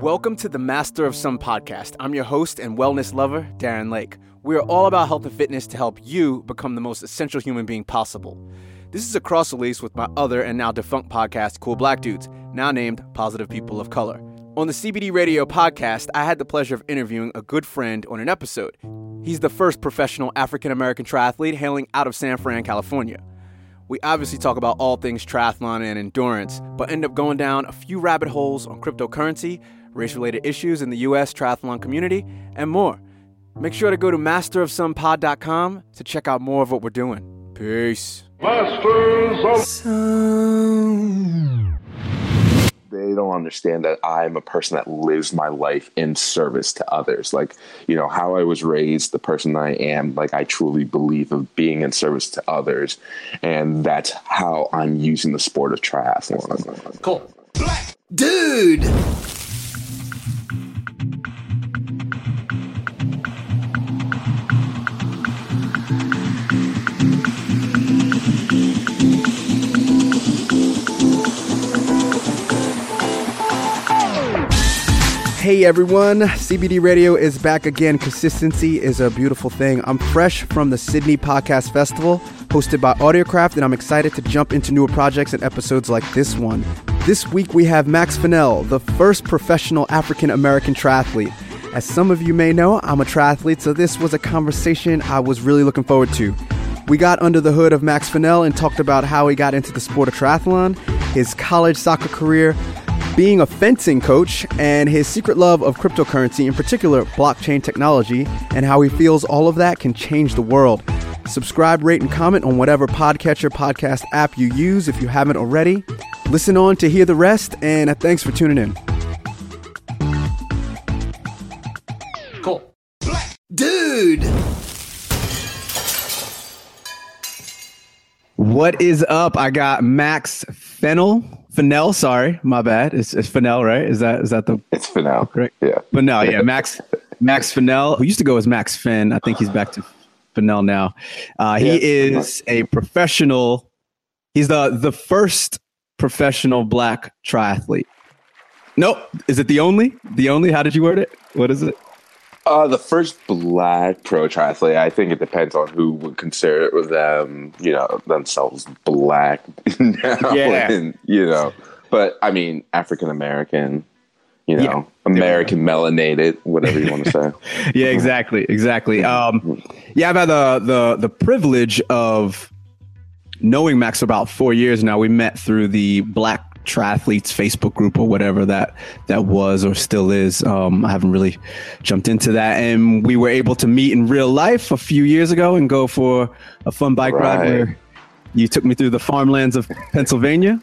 Welcome to the Master of Some podcast. I'm your host and wellness lover, Darren Lake. We are all about health and fitness to help you become the most essential human being possible. This is a cross release with my other and now defunct podcast, Cool Black Dudes, now named Positive People of Color. On the CBD Radio podcast, I had the pleasure of interviewing a good friend on an episode. He's the first professional African American triathlete hailing out of San Fran, California. We obviously talk about all things triathlon and endurance, but end up going down a few rabbit holes on cryptocurrency, race related issues in the US triathlon community, and more. Make sure to go to masterofsomepod.com to check out more of what we're doing. Peace. Masters of they don't understand that I'm a person that lives my life in service to others. Like, you know, how I was raised, the person I am, like, I truly believe of being in service to others. And that's how I'm using the sport of triathlon. Cool. Dude! Hey everyone, CBD Radio is back again. Consistency is a beautiful thing. I'm fresh from the Sydney Podcast Festival, hosted by Audiocraft, and I'm excited to jump into newer projects and episodes like this one. This week we have Max Fennell, the first professional African American triathlete. As some of you may know, I'm a triathlete, so this was a conversation I was really looking forward to. We got under the hood of Max Fennell and talked about how he got into the sport of triathlon, his college soccer career, being a fencing coach, and his secret love of cryptocurrency, in particular blockchain technology, and how he feels all of that can change the world. Subscribe, rate, and comment on whatever podcatcher podcast app you use if you haven't already. Listen on to hear the rest, and uh, thanks for tuning in. Cool. Dude! What is up? I got Max Fennell. Fennell, sorry, my bad. It's, it's Fennell, right? Is that is that the It's now. correct? Yeah. Fennell, yeah. Max Max Fennell, who used to go as Max Finn. I think he's back to Fennell now. Uh, he Yeah. is a professional. He's the the first professional black triathlete. Nope. Is it the only? The only? How did you word it? What is it? Uh, the first black pro triathlete, I think it depends on who would consider them, you know, themselves black now. Yeah. And, you know, but I mean, African American, you know, Yeah. American melanated, whatever you want to say. yeah, exactly, exactly. Um, yeah, I've had the the the privilege of knowing Max about four years now. We met through the Black Triathletes Facebook group or whatever that that was or still is. Um, I haven't really jumped into that, and we were able to meet in real life a few years ago and go for a fun bike ride where you took me through the farmlands of Pennsylvania.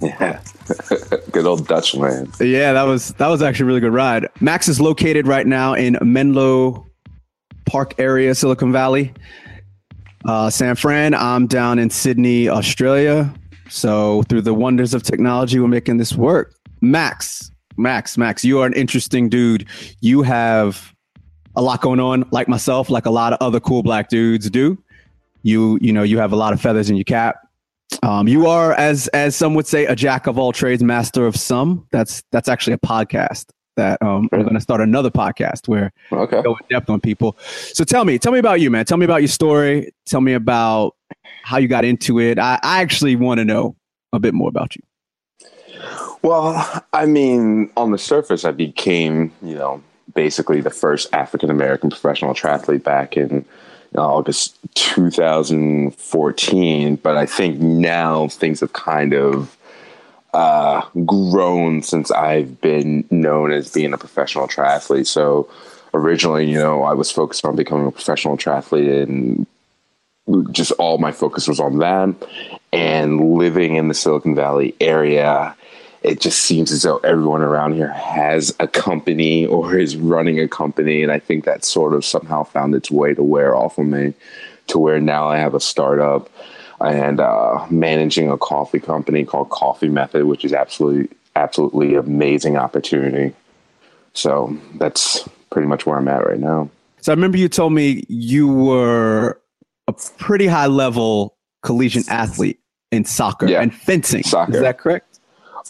Yeah. Good old Dutch land. Yeah, that was that was actually a really good ride. Max is located right now in Menlo Park area, Silicon Valley. Uh, San Fran. I'm down in Sydney, Australia. So through the wonders of technology, we're making this work. Max, Max, Max, you are an interesting dude. You have a lot going on, like myself, like a lot of other cool black dudes do. You, you know, you have a lot of feathers in your cap. Um, you are, as as some would say, a jack of all trades, master of some. That's that's actually a podcast that um, we're going to start another podcast where Okay. go in depth on people. So tell me, tell me about you, man. Tell me about your story. Tell me about how you got into it. I, I actually want to know a bit more about you. Well, I mean, on the surface, I became, you know, basically the first African American professional triathlete back in August 2014. But I think now things have kind of uh, grown since I've been known as being a professional triathlete. So originally, you know, I was focused on becoming a professional triathlete and just all my focus was on that and living in the Silicon Valley area. It just seems as though everyone around here has a company or is running a company. And I think that sort of somehow found its way to wear off of me to where now I have a startup and uh, managing a coffee company called Coffee Method, which is absolutely, absolutely amazing opportunity. So that's pretty much where I'm at right now. So I remember you told me you were a pretty high level collegiate athlete in soccer Yeah. and fencing. Soccer. Is that correct?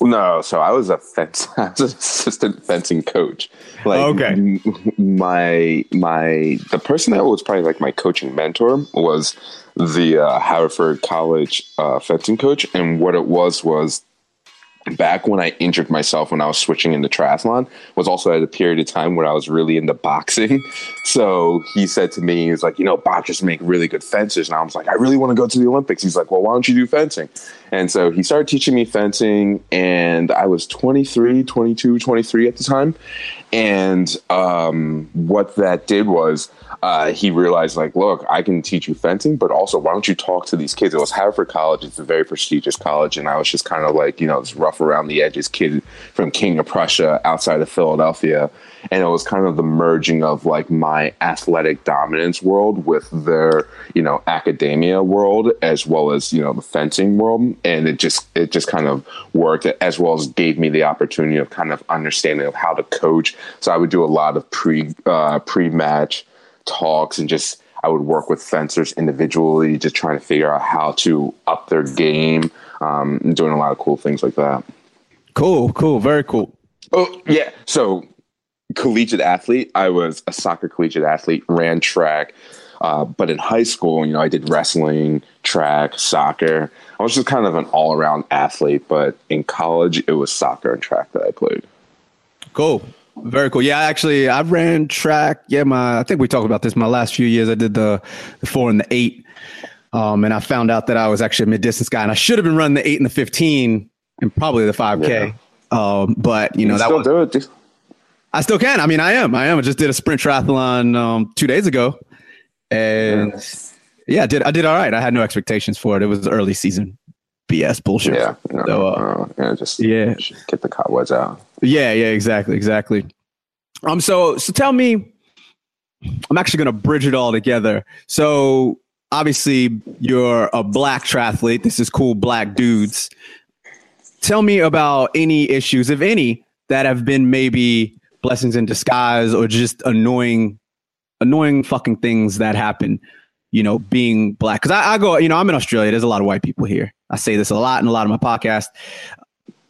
No, so I was a fence, I was an assistant fencing coach. Like, Okay. m- my my the person that was probably like my coaching mentor was the uh, Haverford College uh, fencing coach, and what it was was back when I injured myself when I was switching into triathlon was also at a period of time when I was really into boxing. So he said to me, he was like, you know, boxers make really good fencers. And I was like, I really want to go to the Olympics. He's like, well, why don't you do fencing? And so he started teaching me fencing and I was 23, 22, 23 at the time. And um, what that did was uh, he realized, like, look, I can teach you fencing, but also, why don't you talk to these kids? It was Haverford College; it's a very prestigious college, and I was just kind of like, you know, this rough around the edges kid from King of Prussia, outside of Philadelphia, and it was kind of the merging of like my athletic dominance world with their, you know, academia world as well as you know the fencing world, and it just it just kind of worked as well as gave me the opportunity of kind of understanding of how to coach. So I would do a lot of pre uh, pre match talks and just I would work with fencers individually, just trying to figure out how to up their game, um, and doing a lot of cool things like that. Cool, cool, very cool. Oh yeah, so collegiate athlete. I was a soccer collegiate athlete, ran track, uh, but in high school, you know, I did wrestling, track, soccer. I was just kind of an all around athlete. But in college, it was soccer and track that I played. Cool. Very cool. Yeah, actually, I ran track. Yeah, my I think we talked about this. My last few years, I did the, the four and the eight, um, and I found out that I was actually a mid distance guy, and I should have been running the eight and the fifteen, and probably the five k. Um, but you know You that still was, do it. I still can. I mean, I am. I am. I just did a sprint triathlon um, two days ago, and yeah, I did. I did all right. I had no expectations for it. It was early season BS bullshit. Yeah, no, So, uh, uh, yeah, just yeah. get the cobwebs out. Yeah, yeah, exactly, exactly. Um, so so tell me, I'm actually gonna bridge it all together. So obviously you're a black triathlete. This is cool, black dudes. Tell me about any issues, if any, that have been maybe blessings in disguise or just annoying, annoying fucking things that happen. You know, being black. Because I, I go, you know, I'm in Australia. There's a lot of white people here. I say this a lot in a lot of my podcasts.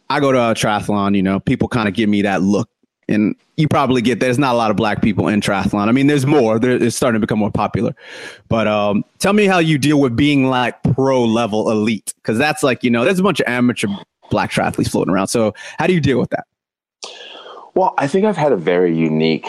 I go to a triathlon, you know, people kind of give me that look. And you probably get there's not a lot of black people in triathlon. I mean, there's more. It's starting to become more popular. But um, tell me how you deal with being like pro level elite, because that's like you know, there's a bunch of amateur black triathletes floating around. So how do you deal with that? Well, I think I've had a very unique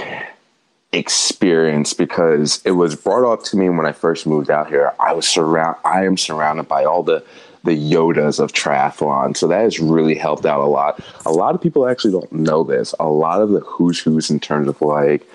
experience because it was brought up to me when I first moved out here. I was surround I am surrounded by all the the Yodas of triathlon. So that has really helped out a lot. A lot of people actually don't know this. A lot of the who's who's in terms of like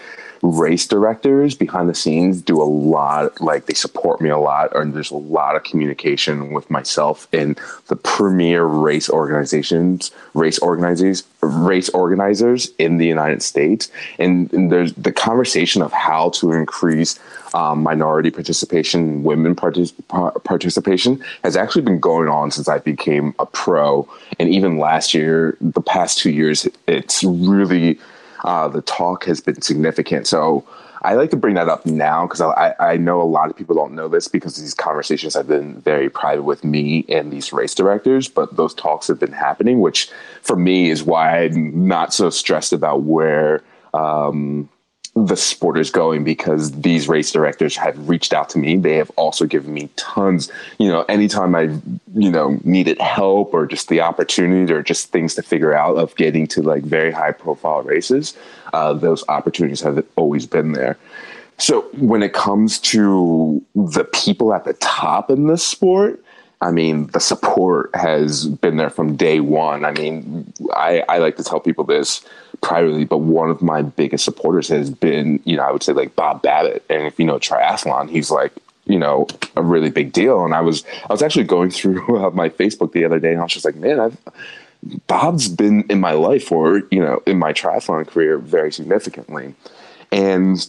race directors behind the scenes do a lot like they support me a lot and there's a lot of communication with myself and the premier race organizations race organizers race organizers in the united states. And, and there's the conversation of how to increase um, minority participation women partic- par- participation has actually been going on since i became a pro. And even last year the past two years it's really uh, the talk has been significant. So I like to bring that up now because I, I know a lot of people don't know this because these conversations have been very private with me and these race directors, but those talks have been happening, which for me is why I'm not so stressed about where um, the sport is going because these race directors have reached out to me. They have also given me tons, you know, anytime I, you know, needed help or just the opportunity or just things to figure out of getting to like very high profile races, uh, those opportunities have always been there. So when it comes to the people at the top in this sport, I mean, the support has been there from day one. I mean, I, I like to tell people this privately, but one of my biggest supporters has been, you know, I would say like Bob Babbitt. And if you know triathlon, he's like, you know, a really big deal. And I was, I was actually going through uh, my Facebook the other day, and I was just like, man, I've, Bob's been in my life or, you know, in my triathlon career very significantly. And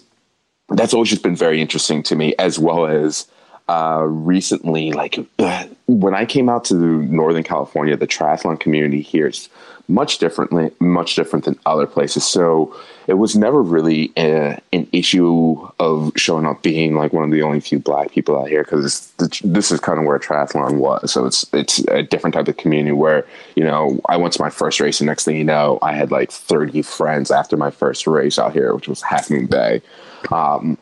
that's always just been very interesting to me, as well as uh, recently, like uh, when I came out to Northern California, the triathlon community here is much differently, much different than other places. So it was never really a, an issue of showing up being like one of the only few black people out here because this is kind of where triathlon was. So it's it's a different type of community where you know I went to my first race, and next thing you know, I had like thirty friends after my first race out here, which was Half Bay. Um,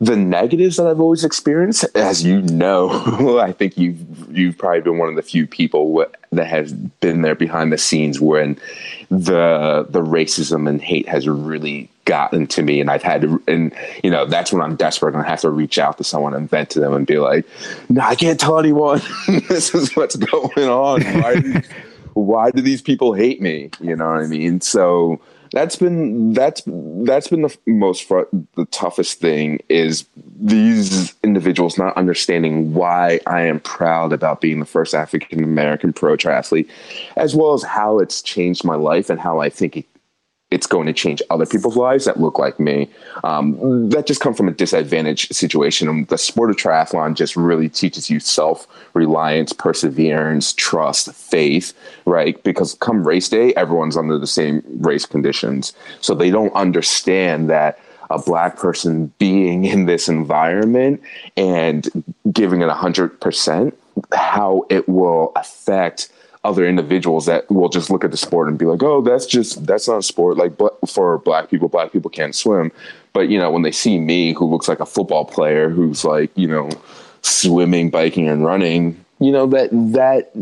the negatives that I've always experienced, as you know, I think you've you've probably been one of the few people that has been there behind the scenes when the the racism and hate has really gotten to me, and I've had to, and you know that's when I'm desperate and I have to reach out to someone and vent to them and be like, "No, I can't tell anyone. this is what's going on. Why, why do these people hate me? You know what I mean?" So that's been that's that's been the most fr- the toughest thing is these individuals not understanding why I am proud about being the first African American pro triathlete, as well as how it's changed my life and how I think it it's going to change other people's lives that look like me. Um, that just come from a disadvantaged situation. And the sport of triathlon just really teaches you self reliance, perseverance, trust, faith, right? Because come race day, everyone's under the same race conditions. So they don't understand that a black person being in this environment and giving it 100%, how it will affect other individuals that will just look at the sport and be like, "Oh, that's just that's not a sport." Like, but for black people, black people can't swim. But you know, when they see me, who looks like a football player, who's like, you know, swimming, biking, and running, you know that that,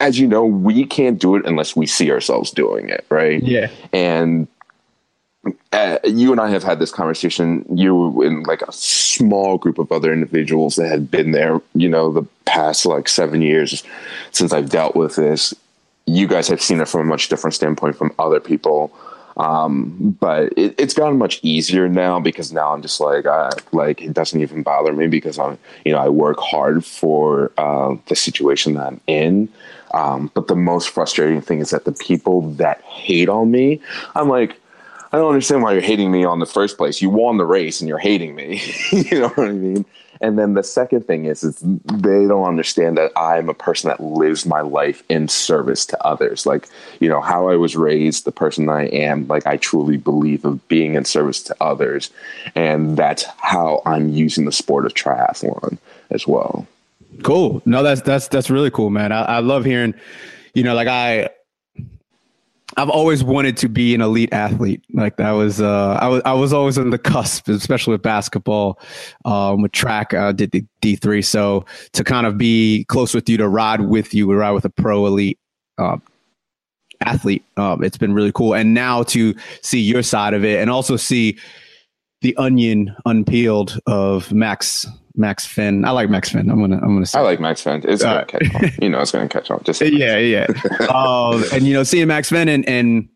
as you know, we can't do it unless we see ourselves doing it, right? Yeah. And uh, you and I have had this conversation. You in like a small group of other individuals that had been there, you know, the past like seven years since I've dealt with this. You guys have seen it from a much different standpoint from other people. Um, but it, it's gotten much easier now because now I'm just like, I, like it doesn't even bother me because I'm, you know, I work hard for uh, the situation that I'm in. Um, but the most frustrating thing is that the people that hate on me, I'm like, I don't understand why you're hating me on the first place. You won the race and you're hating me. you know what I mean? And then the second thing is, is they don't understand that I'm a person that lives my life in service to others. Like, you know, how I was raised, the person I am, like I truly believe of being in service to others. And that's how I'm using the sport of triathlon as well. Cool. No, that's that's that's really cool, man. I, I love hearing, you know, like I I've always wanted to be an elite athlete. Like that was, uh, I was, I was always on the cusp, especially with basketball, um, with track. I did the D three, so to kind of be close with you, to ride with you, we ride with a pro elite uh, athlete, um, it's been really cool. And now to see your side of it, and also see the onion unpeeled of Max Max Finn. I like Max Finn. I'm gonna I'm gonna say. I like Max Finn. It's gonna right. catch on. You know, it's gonna catch on. Just yeah, yeah. um, and you know, seeing Max Finn and and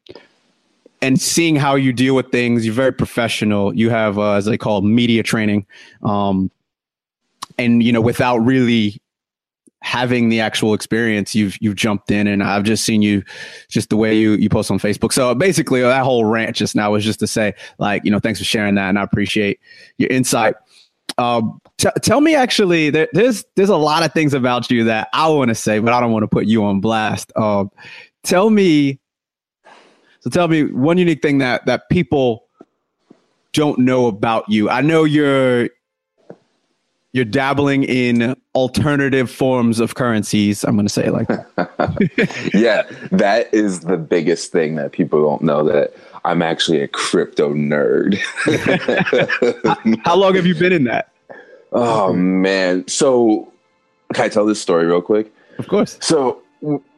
and seeing how you deal with things, you're very professional. You have uh, as they call it, media training, um, and you know, without really having the actual experience you've you've jumped in and I've just seen you just the way you you post on Facebook. So basically that whole rant just now was just to say like, you know, thanks for sharing that and I appreciate your insight. Um, t- tell me actually, there, there's there's a lot of things about you that I want to say, but I don't want to put you on blast. Um, tell me, so tell me one unique thing that that people don't know about you. I know you're you're dabbling in alternative forms of currencies. I'm going to say like that. yeah, that is the biggest thing that people don't know that I'm actually a crypto nerd. How long have you been in that? Oh mm-hmm. man. So can I tell this story real quick? Of course. So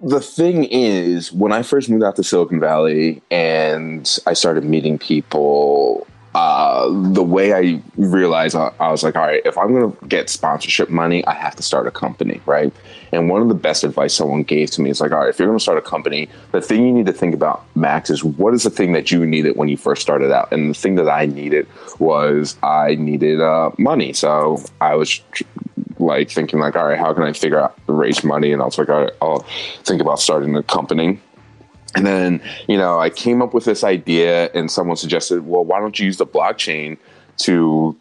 the thing is, when I first moved out to Silicon Valley and I started meeting people uh, the way I realized, I, I, was like, all right, if I'm going to get sponsorship money, I have to start a company, right? And one of the best advice someone gave to me is like, all right, if you're going to start a company, the thing you need to think about, Max, is what is the thing that you needed when you first started out? And the thing that I needed was I needed uh, money. So I was like thinking like, all right, how can I figure out raise money? And I was like, all right, I'll think about starting a company. And then, you know, I came up with this idea, and someone suggested, well, why don't you use the blockchain to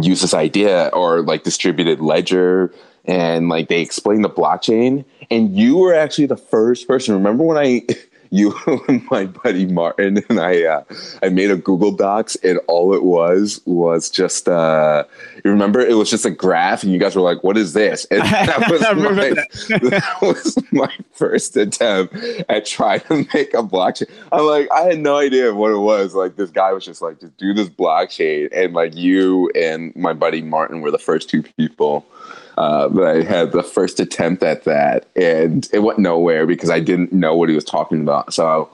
use this idea or like distributed ledger? And like they explained the blockchain and you were actually the first person. Remember when i you and my buddy Martin and I uh, I made a Google Docs and all it was was just uh, you remember it was just a graph and you guys were like what is this? And that was, my, that. that was my first attempt at trying to make a blockchain. I'm like I had no idea what it was. Like this guy was just like just do this blockchain and like you and my buddy Martin were the first two people uh, but I had the first attempt at that, and it went nowhere because I didn't know what he was talking about. So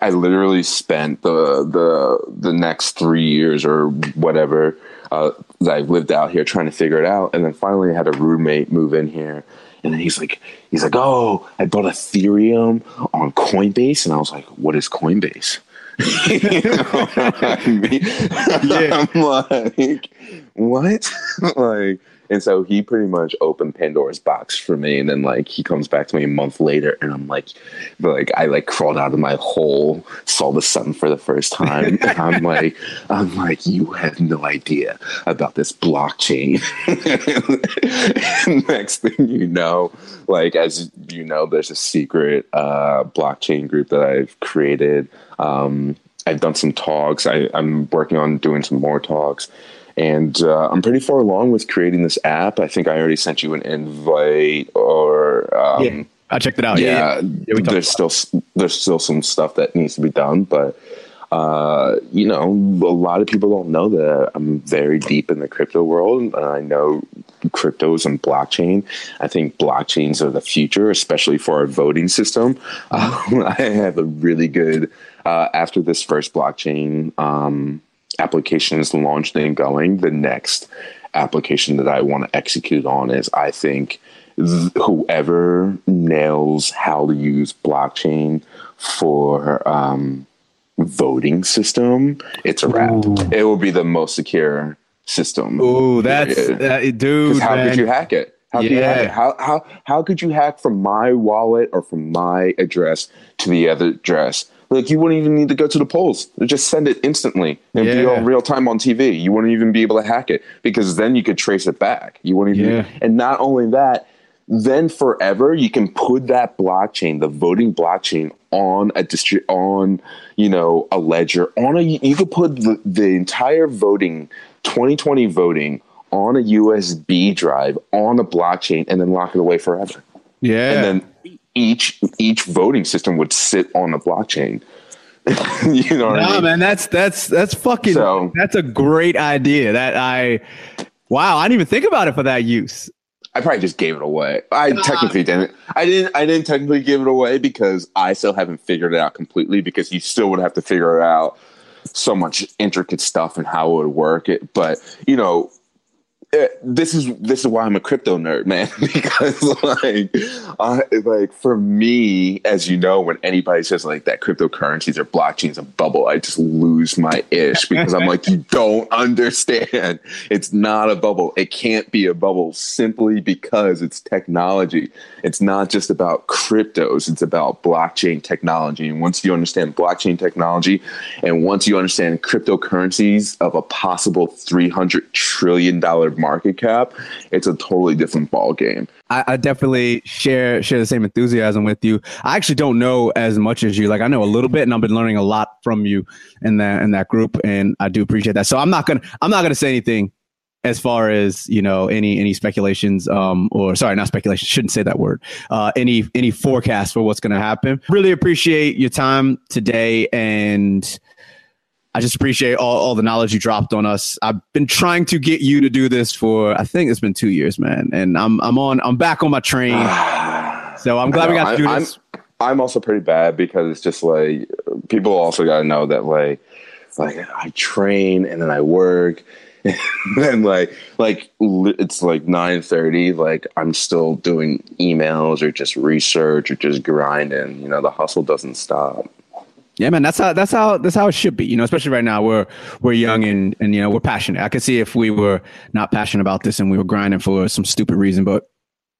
I literally spent the the the next three years or whatever uh, that I lived out here trying to figure it out, and then finally I had a roommate move in here, and then he's like, he's like, oh, I bought Ethereum on Coinbase, and I was like, what is Coinbase? yeah. I'm like, what? like and so he pretty much opened Pandora's box for me. And then like he comes back to me a month later and I'm like like I like crawled out of my hole, saw the sun for the first time. and I'm like, I'm like, you have no idea about this blockchain. Next thing you know, like as you know, there's a secret uh blockchain group that I've created. Um I've done some talks. I, I'm working on doing some more talks and uh, I'm pretty far along with creating this app. I think I already sent you an invite, or um, yeah, I checked it out. Yeah, yeah, yeah there's still there's still some stuff that needs to be done, but uh, you know, a lot of people don't know that I'm very deep in the crypto world. And I know cryptos and blockchain. I think blockchains are the future, especially for our voting system. Uh, I have a really good uh, after this first blockchain. Um, application is launched and going, the next application that I want to execute on is I think th- whoever nails how to use blockchain for um, voting system, it's a wrap. Ooh. It will be the most secure system. Oh, that's that, dude. How man. could you hack it? How yeah. could you hack it? How how how could you hack from my wallet or from my address to the other address? Like you wouldn't even need to go to the polls. Just send it instantly and yeah. be on real time on TV. You wouldn't even be able to hack it because then you could trace it back. You wouldn't even. Yeah. And not only that, then forever you can put that blockchain, the voting blockchain, on a district, on you know a ledger on a. You could put the, the entire voting, 2020 voting, on a USB drive on a blockchain and then lock it away forever. Yeah. And then each each voting system would sit on the blockchain. you know, nah, I mean? man, that's that's that's fucking. So, that's a great idea. That I, wow, I didn't even think about it for that use. I probably just gave it away. I uh, technically didn't. I didn't. I didn't technically give it away because I still haven't figured it out completely. Because you still would have to figure it out so much intricate stuff and how it would work. It, but you know, this is this is why I'm a crypto nerd, man. because like, uh, like for me, as you know, when anybody says like that cryptocurrencies or blockchains a bubble, I just lose my ish because I'm like, you don't understand. It's not a bubble. It can't be a bubble simply because it's technology. It's not just about cryptos. It's about blockchain technology. And once you understand blockchain technology, and once you understand cryptocurrencies of a possible three hundred trillion dollar market cap, it's a totally different ball game. I, I, definitely share share the same enthusiasm with you. I actually don't know as much as you. Like I know a little bit, and I've been learning a lot from you in that in that group, and I do appreciate that. So I'm not gonna I'm not gonna say anything as far as you know any any speculations um or sorry not speculation shouldn't say that word uh any any forecast for what's going to happen really appreciate your time today and I just appreciate all, all the knowledge you dropped on us. I've been trying to get you to do this for I think it's been two years, man. And I'm I'm on I'm back on my train. so I'm glad we got to do this. I'm, I'm also pretty bad because it's just like people also got to know that like like I train and then I work and like like it's like 9:30 like I'm still doing emails or just research or just grinding you know the hustle doesn't stop yeah, man, that's how that's how that's how it should be. You know, especially right now, we're we're young and and you know we're passionate. I could see if we were not passionate about this and we were grinding for some stupid reason, but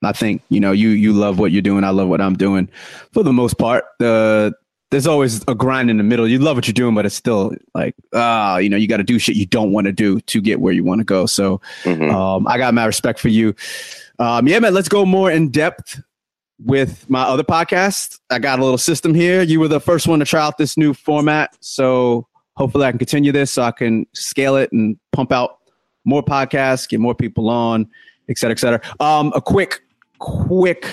I think you know you you love what you're doing. I love what I'm doing. For the most part, the there's always a grind in the middle. You love what you're doing, but it's still like, ah, uh, you know, you got to do shit you don't want to do to get where you want to go. So, mm-hmm. um, I got my respect for you. Um, yeah, man, let's go more in depth with my other podcast. I got a little system here. You were the first one to try out this new format. So hopefully I can continue this so I can scale it and pump out more podcasts, get more people on, et cetera, et cetera. Um, a quick, quick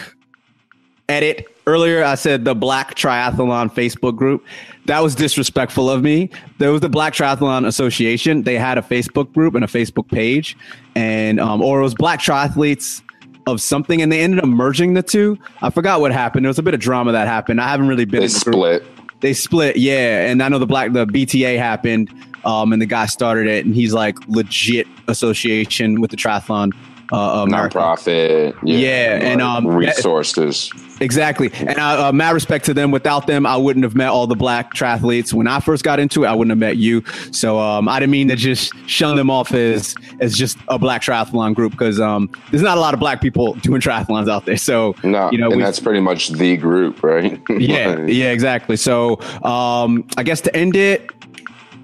edit. Earlier, I said the Black Triathlon Facebook group. That was disrespectful of me. There was the Black Triathlon Association. They had a Facebook group and a Facebook page, and um, or it was Black Triathletes of something, and they ended up merging the two. I forgot what happened. There was a bit of drama that happened. I haven't really been. They the split. Group. They split, yeah. And I know the black the BTA happened, um, and the guy started it, and he's like legit association with the triathlon uh, nonprofit. Yeah, yeah and um, resources. Exactly, and uh, uh, mad respect to them. Without them, I wouldn't have met all the black triathletes when I first got into it. I wouldn't have met you. So um, I didn't mean to just shun them off as as just a black triathlon group because um, there's not a lot of black people doing triathlons out there. So no, you know, and that's pretty much the group, right? yeah, yeah, exactly. So um, I guess to end it,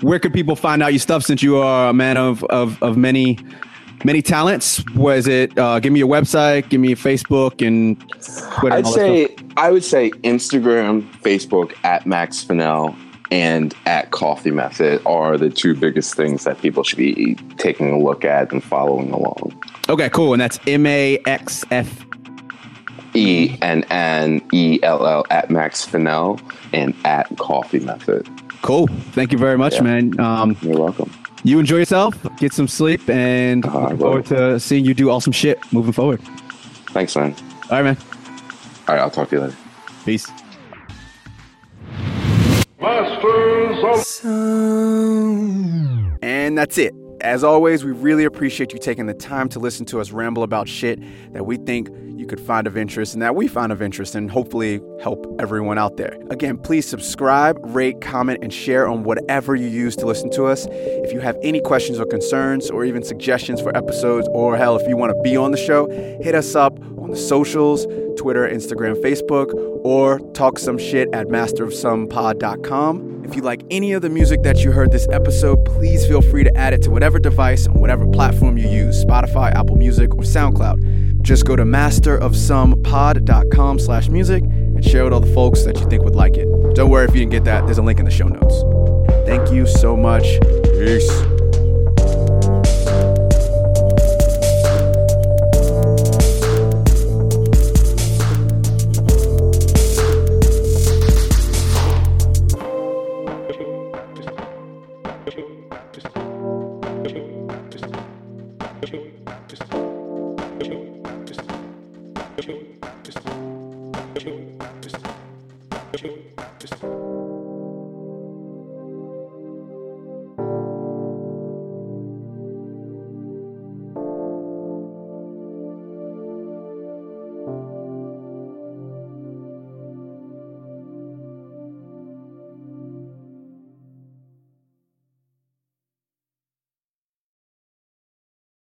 where could people find out your stuff since you are a man of of, of many many talents. Was it? Uh, give me your website. Give me your Facebook and Twitter. I'd say I would say Instagram, Facebook at Max Fennell and at Coffee Method are the two biggest things that people should be taking a look at and following along. Okay, cool. And that's M A X F E N N E L L at Max Fennell and at Coffee Method. Cool. Thank you very much, yeah. man. Um, You're welcome you enjoy yourself, get some sleep, and uh, looking forward to seeing you do awesome shit moving forward. Thanks, man. All right, man. All right, I'll talk to you later. Peace. Masters of Some. And that's it. As always, we really appreciate you taking the time to listen to us ramble about shit that we think you could find of interest and that we find of interest and hopefully help everyone out there. Again, please subscribe, rate, comment, and share on whatever you use to listen to us. If you have any questions or concerns or even suggestions for episodes, or hell, if you want to be on the show, hit us up on the socials Twitter, Instagram, Facebook, or talk some shit at masterofsomepod.com. If you like any of the music that you heard this episode, please feel free to add it to whatever device on whatever platform you use, Spotify, Apple Music, or SoundCloud. Just go to masterofsomepod.com slash music and share with all the folks that you think would like it. Don't worry if you didn't get that, there's a link in the show notes. Thank you so much. Peace.